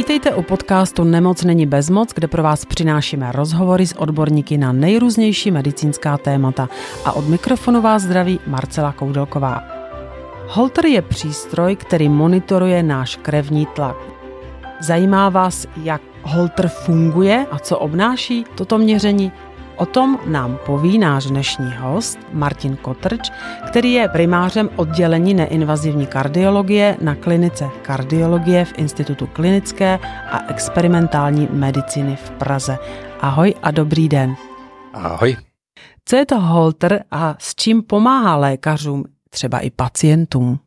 Vítejte u podcastu Nemoc není bezmoc, kde pro vás přinášíme rozhovory s odborníky na nejrůznější medicínská témata. A od mikrofonu vás zdraví Marcela Koudelková. Holter je přístroj, který monitoruje náš krevní tlak. Zajímá vás, jak Holter funguje a co obnáší toto měření? O tom nám poví náš dnešní host Martin Kotrč, který je primářem oddělení neinvazivní kardiologie na klinice kardiologie v Institutu klinické a experimentální medicíny v Praze. Ahoj a dobrý den. Ahoj. Co je to holter a s čím pomáhá lékařům, třeba i pacientům?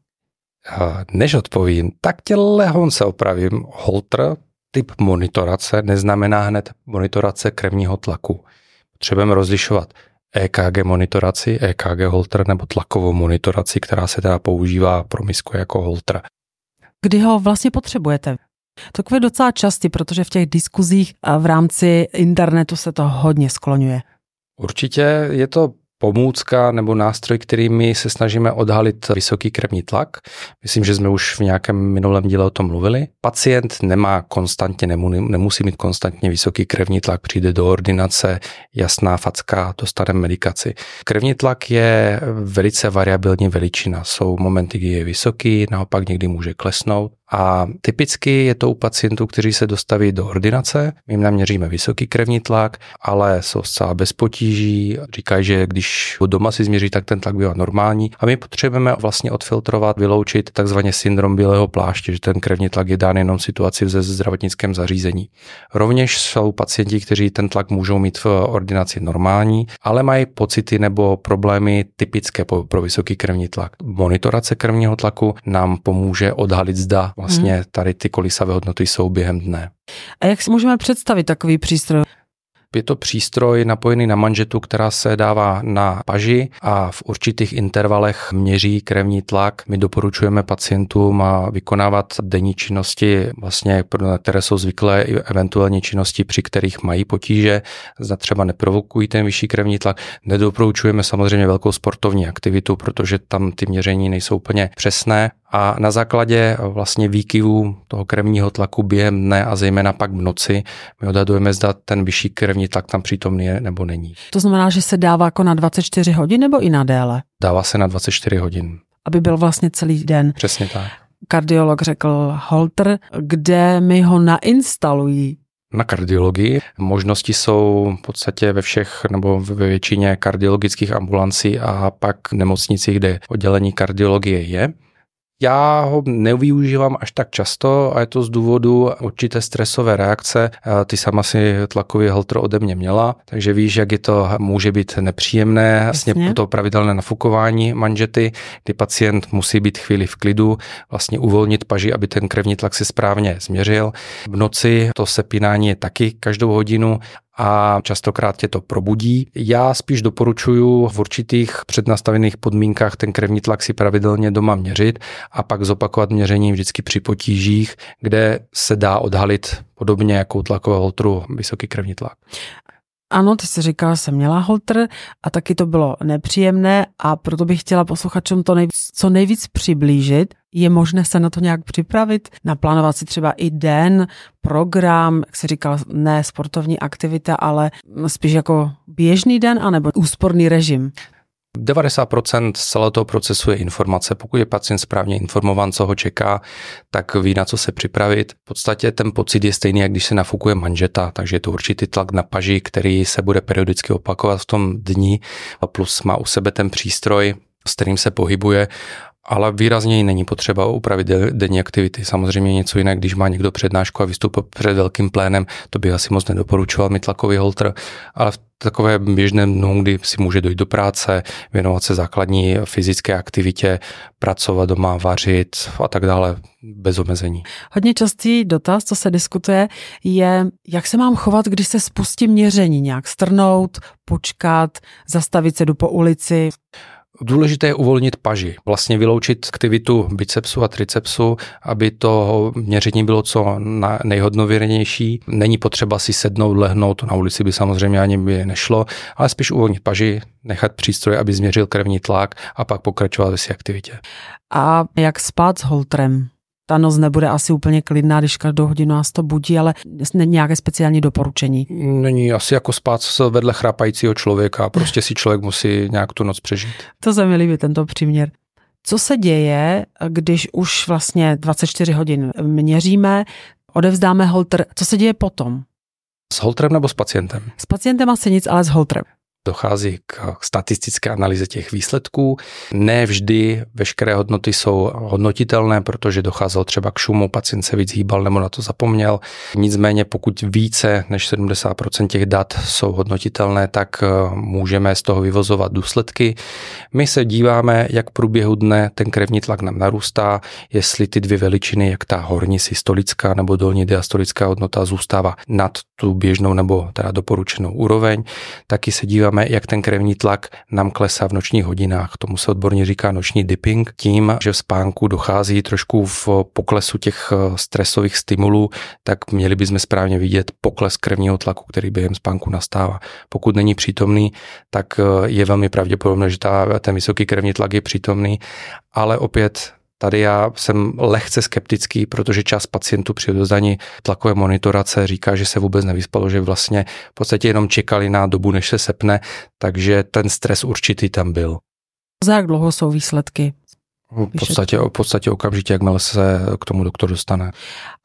Než odpovím, tak tě lehonce opravím. Holter, typ monitorace, neznamená hned monitorace krevního tlaku potřebujeme rozlišovat EKG monitoraci, EKG holter nebo tlakovou monitoraci, která se teda používá pro misku jako holter. Kdy ho vlastně potřebujete? To je docela častý, protože v těch diskuzích v rámci internetu se to hodně skloňuje. Určitě je to pomůcka nebo nástroj, kterými se snažíme odhalit vysoký krevní tlak. Myslím, že jsme už v nějakém minulém díle o tom mluvili. Pacient nemá konstantně, nemusí mít konstantně vysoký krevní tlak, přijde do ordinace, jasná facka, dostane medikaci. Krevní tlak je velice variabilní veličina. Jsou momenty, kdy je vysoký, naopak někdy může klesnout. A typicky je to u pacientů, kteří se dostaví do ordinace, my jim naměříme vysoký krevní tlak, ale jsou zcela bez potíží, říkají, že když ho doma si změří, tak ten tlak bývá normální a my potřebujeme vlastně odfiltrovat, vyloučit takzvaně syndrom bílého pláště, že ten krevní tlak je dán jenom situaci ze zdravotnickém zařízení. Rovněž jsou pacienti, kteří ten tlak můžou mít v ordinaci normální, ale mají pocity nebo problémy typické pro vysoký krevní tlak. Monitorace krevního tlaku nám pomůže odhalit zda vlastně hmm. tady ty kolisavé hodnoty jsou během dne. A jak si můžeme představit takový přístroj? Je to přístroj napojený na manžetu, která se dává na paži a v určitých intervalech měří krevní tlak. My doporučujeme pacientům vykonávat denní činnosti, vlastně, které jsou zvyklé, i eventuální činnosti, při kterých mají potíže, zda třeba neprovokují ten vyšší krevní tlak. Nedoporučujeme samozřejmě velkou sportovní aktivitu, protože tam ty měření nejsou úplně přesné a na základě vlastně výkyvů toho krevního tlaku během dne a zejména pak v noci my odhadujeme, zda ten vyšší krevní tlak tam přítomný je nebo není. To znamená, že se dává jako na 24 hodin nebo i na déle? Dává se na 24 hodin. Aby byl vlastně celý den. Přesně tak. Kardiolog řekl Holter, kde mi ho nainstalují na kardiologii. Možnosti jsou v podstatě ve všech nebo ve většině kardiologických ambulancí a pak nemocnicích, kde oddělení kardiologie je. Já ho nevyužívám až tak často a je to z důvodu určité stresové reakce. Ty sama si tlakový holtr ode mě měla, takže víš, jak je to může být nepříjemné, vlastně to pravidelné nafukování manžety, kdy pacient musí být chvíli v klidu, vlastně uvolnit paži, aby ten krevní tlak se správně změřil. V noci to sepínání je taky každou hodinu a častokrát tě to probudí. Já spíš doporučuji v určitých přednastavených podmínkách ten krevní tlak si pravidelně doma měřit a pak zopakovat měření vždycky při potížích, kde se dá odhalit podobně jako u tlakového holtru vysoký krevní tlak. Ano, ty jsi říkala, jsem měla holtr a taky to bylo nepříjemné a proto bych chtěla posluchačům to nejvíc, co nejvíc přiblížit. Je možné se na to nějak připravit, naplánovat si třeba i den, program, jak se říkal, ne sportovní aktivita, ale spíš jako běžný den anebo úsporný režim. 90% z celého toho procesu je informace. Pokud je pacient správně informován, co ho čeká, tak ví, na co se připravit. V podstatě ten pocit je stejný, jak když se nafukuje manžeta, takže je to určitý tlak na paži, který se bude periodicky opakovat v tom dni, a plus má u sebe ten přístroj, s kterým se pohybuje ale výrazně není potřeba upravit denní aktivity. Samozřejmě něco jiné, když má někdo přednášku a vystupuje před velkým plénem, to bych asi moc nedoporučoval mít tlakový holter, ale v takové běžném dnu, kdy si může dojít do práce, věnovat se základní fyzické aktivitě, pracovat doma, vařit a tak dále, bez omezení. Hodně častý dotaz, co se diskutuje, je, jak se mám chovat, když se spustí měření, nějak strnout, počkat, zastavit se jdu po ulici. Důležité je uvolnit paži, vlastně vyloučit aktivitu bicepsu a tricepsu, aby to měření bylo co nejhodnověrnější. Není potřeba si sednout, lehnout, na ulici by samozřejmě ani by nešlo, ale spíš uvolnit paži, nechat přístroj, aby změřil krevní tlak a pak pokračovat ve své aktivitě. A jak spát s holtrem? Ta noc nebude asi úplně klidná, když každou hodinu nás to budí, ale není nějaké speciální doporučení. Není asi jako spát vedle chrapajícího člověka, prostě si člověk musí nějak tu noc přežít. To se mi líbí, tento příměr. Co se děje, když už vlastně 24 hodin měříme, odevzdáme holter, co se děje potom? S holtrem nebo s pacientem? S pacientem asi nic, ale s holtrem dochází k statistické analýze těch výsledků. Ne vždy veškeré hodnoty jsou hodnotitelné, protože docházelo třeba k šumu, pacient se víc hýbal nebo na to zapomněl. Nicméně pokud více než 70% těch dat jsou hodnotitelné, tak eh, můžeme z toho vyvozovat důsledky. My se díváme, jak v průběhu dne ten krevní tlak nám narůstá, jestli ty dvě veličiny, jak ta horní systolická nebo dolní diastolická hodnota zůstává nad tu běžnou nebo teda doporučenou úroveň, taky se díváme díváme, jak ten krevní tlak nám klesá v nočních hodinách. Tomu se odborně říká noční dipping. Tím, že v spánku dochází trošku v poklesu těch eh, stresových stimulů, tak měli bychom správně vidět pokles krevního tlaku, který během spánku nastává. Pokud není přítomný, tak eh, je velmi pravděpodobné, že ta, ten vysoký krevní tlak je přítomný, ale opět Tady já jsem lehce skeptický, protože část pacientů při odevzdání tlakové monitorace říká, že se vůbec nevyspalo, že vlastně v podstatě jenom čekali na dobu, než se sepne, takže ten stres určitý tam byl. Za jak dlouho jsou výsledky? V podstatě, v podstatě okamžitě, jakmile se k tomu doktor dostane.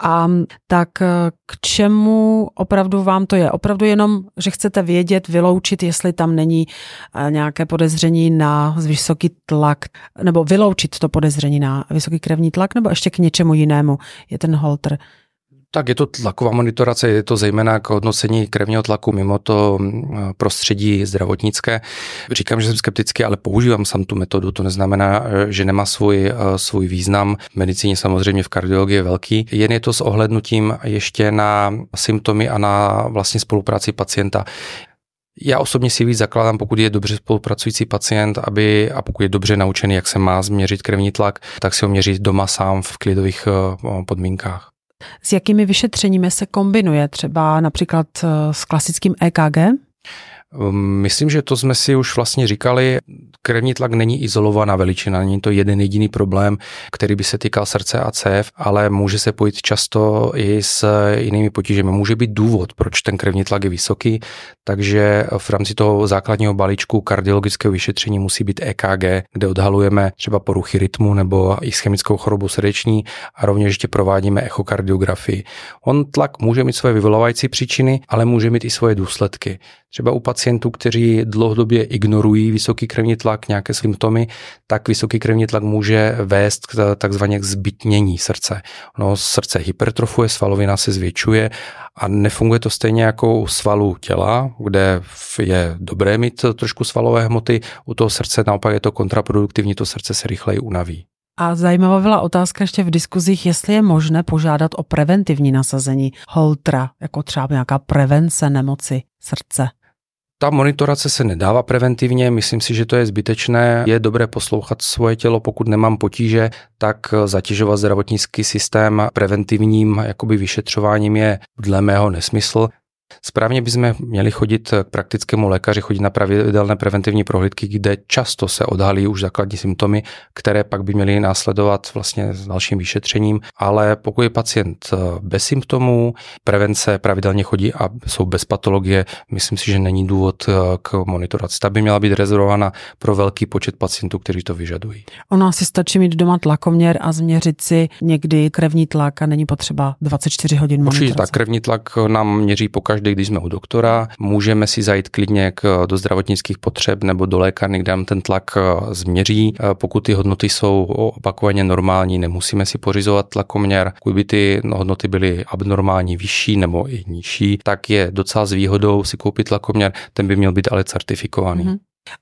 A tak eh, k čemu opravdu vám to je? Opravdu jenom, že chcete vědět, vyloučit, jestli tam není eh, nějaké podezření na vysoký tlak, nebo vyloučit to podezření na vysoký krevní tlak, nebo ještě k něčemu jinému je ten holter tak je to tlaková monitorace, je to zejména k hodnocení krevního tlaku mimo to mm, prostředí zdravotnické. Říkám, že jsem skeptický, ale používám sám tu metodu. To neznamená, že nemá svůj, eh, svůj význam. V medicíně samozřejmě v kardiologii je velký. Jen je to s ohlednutím ještě na symptomy a na vlastně spolupráci pacienta. Já osobně si víc zakládám, pokud je dobře spolupracující pacient, aby a pokud je dobře naučený, jak se má změřit krevní tlak, tak si ho měřit doma sám v klidových eh, podmínkách. S jakými vyšetřeními se kombinuje třeba například eh, s klasickým EKG? Ehm, myslím, že to jsme si už vlastně říkali. Krevní tlak není izolovaná veličina, není to jeden jediný problém, který by se týkal srdce a cév, ale může se pojít často i s jinými potížemi. Může být důvod, proč ten krevní tlak je vysoký, takže v rámci toho základního balíčku kardiologického vyšetření musí být EKG, kde odhalujeme třeba poruchy rytmu nebo ischemickou chorobu srdeční a rovněž ještě provádíme echokardiografii. On tlak může mít své vyvolávající příčiny, ale může mít i svoje důsledky. Třeba u pacientů, kteří dlouhodobě ignorují vysoký krevní tlak, nějaké symptomy, tak vysoký krevní tlak může vést k takzvaně k zbytnění srdce. No, srdce hypertrofuje, svalovina se zvětšuje a nefunguje to stejně jako u svalu těla, kde je dobré mít trošku svalové hmoty, u toho srdce naopak je to kontraproduktivní, to srdce se rychleji unaví. A zajímavá byla otázka ještě v diskuzích, jestli je možné požádat o preventivní nasazení holtra, jako třeba nějaká prevence nemoci srdce. Ta monitorace se nedává preventivně, myslím si, že to je zbytečné. Je dobré poslouchat svoje tělo, pokud nemám potíže, tak zatěžovat zdravotnický systém preventivním jakoby vyšetřováním je dle mého nesmysl. Správně bychom měli chodit k praktickému lékaři, chodit na pravidelné preventivní prohlídky, kde často se odhalí už základní symptomy, které pak by měly následovat vlastně s dalším vyšetřením. Ale pokud je pacient eh, bez symptomů, prevence pravidelně chodí a jsou bez patologie, myslím si, že není důvod eh, k monitoraci. Ta by měla být rezervována pro velký počet pacientů, kteří to vyžadují. Ono asi stačí mít doma tlakoměr a změřit si někdy krevní tlak a není potřeba 24 hodin monitorace. Určitě tak, krevní tlak nám měří po každý, když jsme u doktora. Můžeme si zajít klidně k, do zdravotnických potřeb nebo do lékárny, kde nám ten tlak eh, změří. Eh, pokud ty hodnoty jsou opakovaně normální, nemusíme si pořizovat tlakoměr. Pokud by ty hodnoty byly abnormální, vyšší nebo i nižší, tak je docela s výhodou si koupit tlakoměr. Ten by měl být ale certifikovaný. Mm-hmm.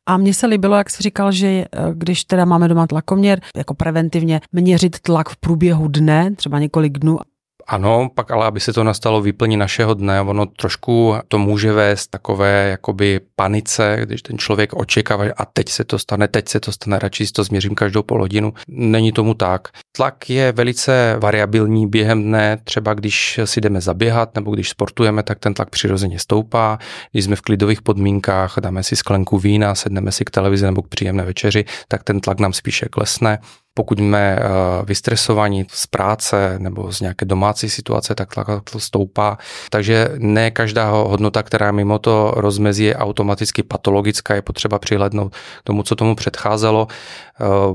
A mně se líbilo, jak jsi říkal, že eh, když teda máme doma tlakoměr, jako preventivně měřit tlak v průběhu dne, třeba několik dnů, ano, pak ale aby se to nastalo vyplní našeho dne, ono trošku to může vést takové jakoby panice, když ten člověk očekává, a teď se to stane, teď se to stane, radši si to změřím každou pol hodinu. Není tomu tak. Tlak je velice variabilní během dne, třeba když si jdeme zaběhat nebo když sportujeme, tak ten tlak přirozeně stoupá. Když jsme v klidových podmínkách, dáme si sklenku vína, sedneme si k televizi nebo k příjemné večeři, tak ten tlak nám spíše klesne. Pokud jsme vystresovaní z práce nebo z nějaké domácí situace, tak tlak stoupá. Takže ne každá hodnota, která mimo to rozmezí je automaticky patologická, je potřeba přihlednout tomu, co tomu předcházelo.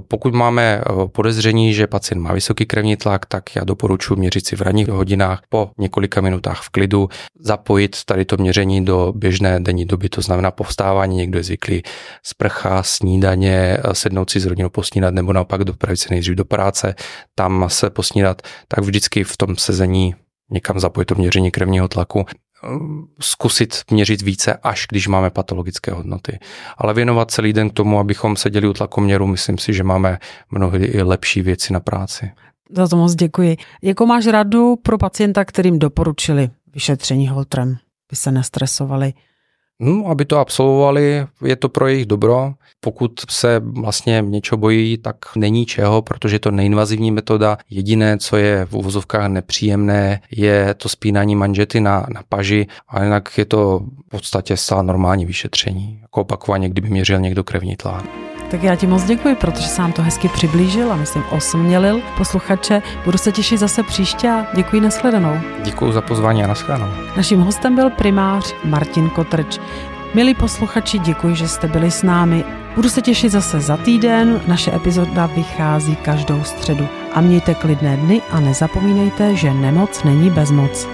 Pokud máme podezření, že pacient má vysoký krevní tlak, tak já doporučuji měřit si v ranních hodinách po několika minutách v klidu, zapojit tady to měření do běžné denní doby, to znamená povstávání, někdo je zvyklý sprcha, snídaně, sednout si s rodinou posnídat nebo naopak dopravit se nejdřív do práce, tam se posnídat, tak vždycky v tom sezení někam zapojit to měření krevního tlaku zkusit měřit více, až když máme patologické hodnoty. Ale věnovat celý den tomu, abychom seděli u tlakoměru, myslím si, že máme mnohdy i lepší věci na práci. Za to moc děkuji. Jakou máš radu pro pacienta, kterým doporučili vyšetření Holtrem, by se nestresovali? No, aby to absolvovali, je to pro jejich dobro. Pokud se vlastně něčeho bojí, tak není čeho, protože je to neinvazivní metoda. Jediné, co je v uvozovkách nepříjemné, je to spínání manžety na, na paži, a jinak je to v podstatě zcela normální vyšetření. Jako opakovaně, kdyby měřil někdo krevní tlak. Tak já ti moc děkuji, protože se nám to hezky přiblížil a myslím osmělil posluchače. Budu se těšit zase příště a děkuji nashledanou. Děkuji za pozvání a nashledanou. Naším hostem byl primář Martin Kotrč. Milí posluchači, děkuji, že jste byli s námi. Budu se těšit zase za týden. Naše epizoda vychází každou středu. A mějte klidné dny a nezapomínejte, že nemoc není bezmoc.